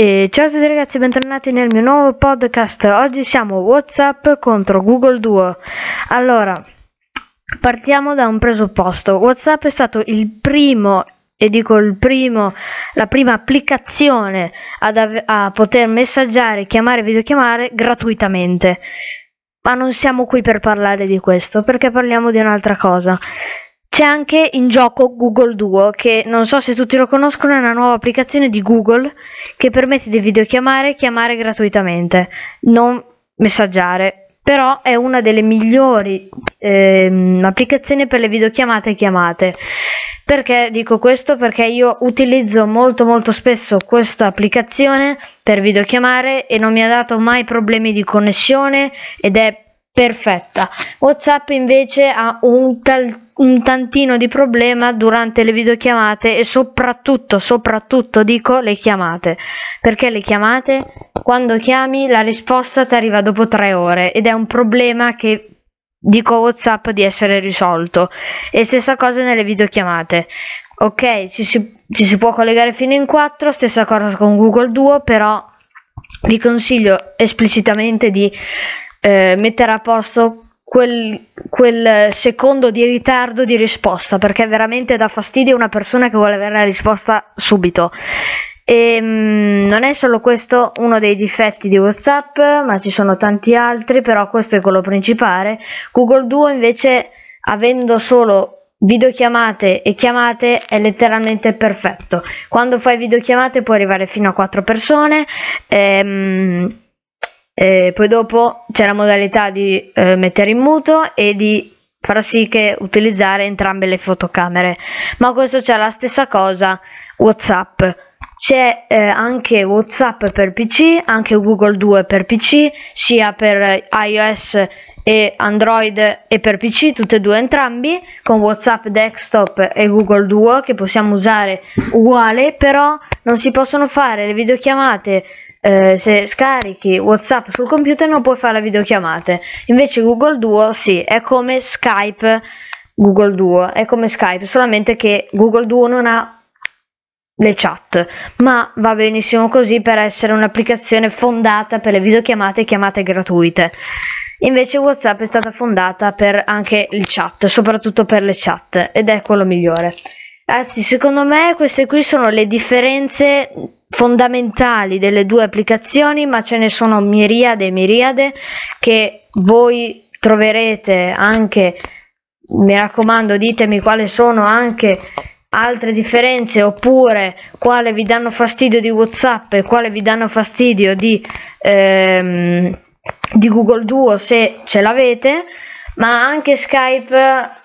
E ciao a tutti ragazzi, bentornati nel mio nuovo podcast. Oggi siamo WhatsApp contro Google Duo. Allora, partiamo da un presupposto. WhatsApp è stato il primo, e dico il primo, la prima applicazione ad a poter messaggiare, chiamare e videochiamare gratuitamente. Ma non siamo qui per parlare di questo, perché parliamo di un'altra cosa. C'è anche in gioco Google Duo, che non so se tutti lo conoscono, è una nuova applicazione di Google che permette di videochiamare e chiamare gratuitamente, non messaggiare. Però è una delle migliori ehm, applicazioni per le videochiamate e chiamate. Perché dico questo? Perché io utilizzo molto molto spesso questa applicazione per videochiamare e non mi ha dato mai problemi di connessione ed è perfetta. WhatsApp invece ha un, tal, un tantino di problema durante le videochiamate e soprattutto, soprattutto dico le chiamate. Perché le chiamate? Quando chiami la risposta ti arriva dopo tre ore ed è un problema che dico WhatsApp di essere risolto. E stessa cosa nelle videochiamate. Ok, ci si, ci si può collegare fino in 4, stessa cosa con Google Duo, però vi consiglio esplicitamente di eh, mettere a posto quel, quel, secondo di ritardo di risposta perché veramente dà fastidio a una persona che vuole avere la risposta subito. E ehm, non è solo questo uno dei difetti di WhatsApp, ma ci sono tanti altri, però questo è quello principale. Google Duo invece, avendo solo videochiamate e chiamate, è letteralmente perfetto. Quando fai videochiamate puoi arrivare fino a 4 persone. Ehm, eh, poi dopo c'è la modalità di eh, mettere in muto e di far sì che utilizzare entrambe le fotocamere. Ma questo c'è la stessa cosa WhatsApp. C'è eh, anche WhatsApp per PC, anche Google 2 per PC, sia per iOS e Android e per PC, tutte e due entrambi, con WhatsApp desktop e Google Duo che possiamo usare uguale, però non si possono fare le videochiamate eh, se scarichi WhatsApp sul computer non puoi fare videochiamate. Invece Google Duo sì, è come Skype. Google Duo è come Skype, solamente che Google Duo non ha le chat, ma va benissimo così per essere un'applicazione fondata per le videochiamate e chiamate gratuite. Invece WhatsApp è stata fondata per anche il chat, soprattutto per le chat, ed è quello migliore. Anzi, secondo me queste qui sono le differenze fondamentali delle due applicazioni, ma ce ne sono miriade e miriade che voi troverete anche, mi raccomando, ditemi quali sono anche altre differenze oppure quale vi danno fastidio di WhatsApp e quale vi danno fastidio di, ehm, di Google Duo se ce l'avete, ma anche Skype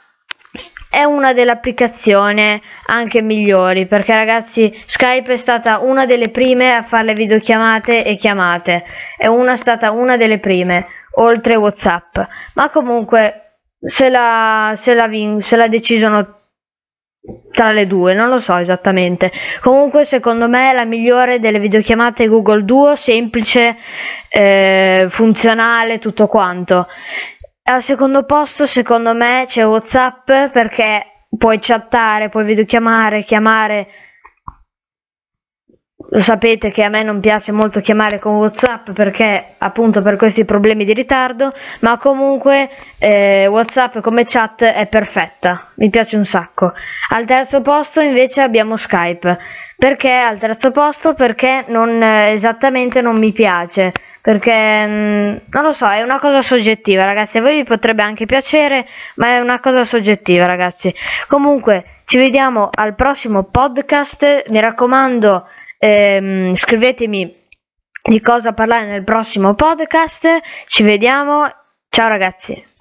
è una delle applicazioni anche migliori perché ragazzi Skype è stata una delle prime a fare le videochiamate e chiamate è una stata una delle prime oltre Whatsapp ma comunque se la, se la, vin- se la decisono tra le due, non lo so esattamente. Comunque, secondo me, la migliore delle videochiamate Google Duo, semplice, eh, funzionale, tutto quanto. Al secondo posto, secondo me, c'è WhatsApp perché puoi chattare, puoi videochiamare, chiamare lo sapete che a me non piace molto chiamare con Whatsapp perché appunto per questi problemi di ritardo, ma comunque eh, Whatsapp come chat è perfetta, mi piace un sacco. Al terzo posto invece abbiamo Skype. Perché al terzo posto? Perché non esattamente non mi piace, perché mh, mm, non lo so, è una cosa soggettiva, ragazzi. A voi vi potrebbe anche piacere, ma è una cosa soggettiva, ragazzi. Comunque, ci vediamo al prossimo podcast. Mi raccomando ehm, scrivetemi di cosa parlare nel prossimo podcast. Ci vediamo. Ciao ragazzi.